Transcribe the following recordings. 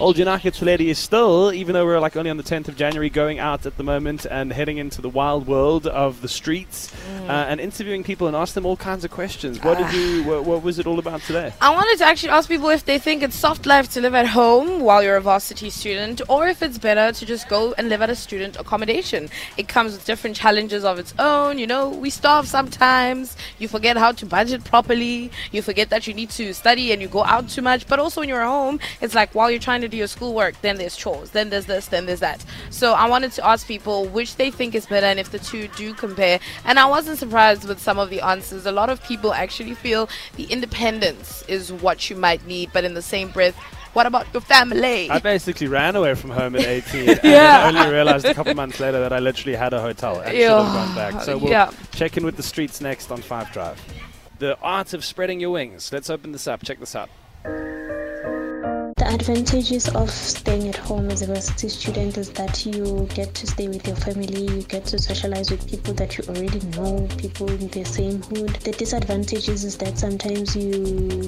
Old United Lady is still, even though we're like only on the 10th of January, going out at the moment and heading into the wild world of the streets uh, and interviewing people and ask them all kinds of questions. What did you? What, what was it all about today? I wanted to actually ask people if they think it's soft life to live at home while you're a varsity student, or if it's better to just go and live at a student accommodation. It comes with different challenges of its own. You know, we starve sometimes. You forget how to budget properly. You forget that you need to study and you go out too much. But also when you're at home, it's like while you're trying to do your schoolwork, then there's chores, then there's this, then there's that. So I wanted to ask people which they think is better and if the two do compare. And I wasn't surprised with some of the answers. A lot of people actually feel the independence is what you might need, but in the same breath, what about your family? I basically ran away from home at 18 and Yeah. then only realized a couple months later that I literally had a hotel and should have gone back. So we'll Yeah. check in with the streets next on 5 Drive. The art of spreading your wings. Let's open this up. Check this out. Advantages of staying at home as a varsity student is that you get to stay with your family, you get to socialize with people that you already know, people in the same hood. The disadvantages is that sometimes you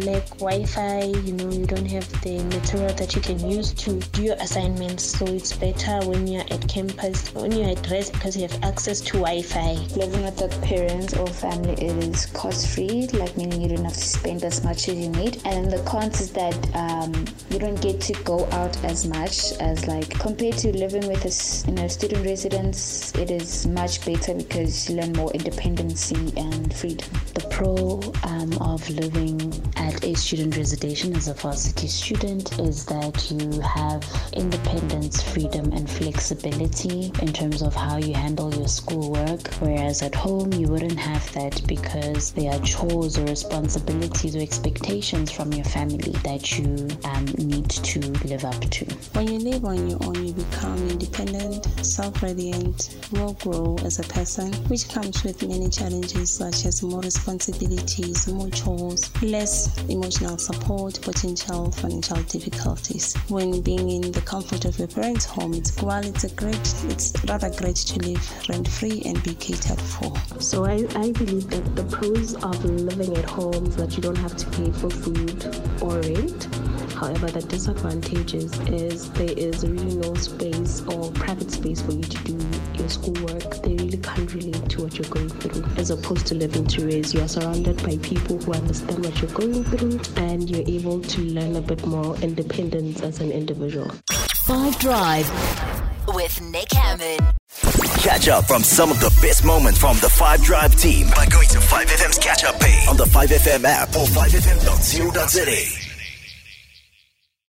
lack Wi Fi, you know, you don't have the material that you can use to do your assignments. So it's better when you're at campus, when you're at res because you have access to Wi Fi. Living with the parents or family is cost free, like meaning you don't have to spend as much as you need. And the cons is that um, you don't get to go out as much as like compared to living with a s- in a student residence. It is much better because you learn more independency and freedom. The pro um, of living at a student residence as a varsity student is that you have independence, freedom, and flexibility in terms of how you handle your schoolwork. Whereas at home, you wouldn't have that because there are chores or responsibilities or expectations from your family that you um, need to live up to. When you live on your own, you become independent, self reliant, will grow as a person, which comes with many challenges such as more responsibilities, more chores, less emotional support, potential financial difficulties. When being in the comfort of your parents' home, it's while it's a great, it's rather great to live rent free and be catered for. So I, I believe that the pros of living at home is that you don't have to pay for food or rent. However, the disadvantages is there is really no space or private space for you to do your schoolwork. They really can't relate to what you're going through. As opposed to living to raise, you are surrounded by people who understand what you're going through and you're able to learn a bit more independence as an individual. 5 Drive with Nick Hamman. Catch up from some of the best moments from the 5 Drive team by going to 5FM's catch up page on the 5FM app or 5FM.co.za.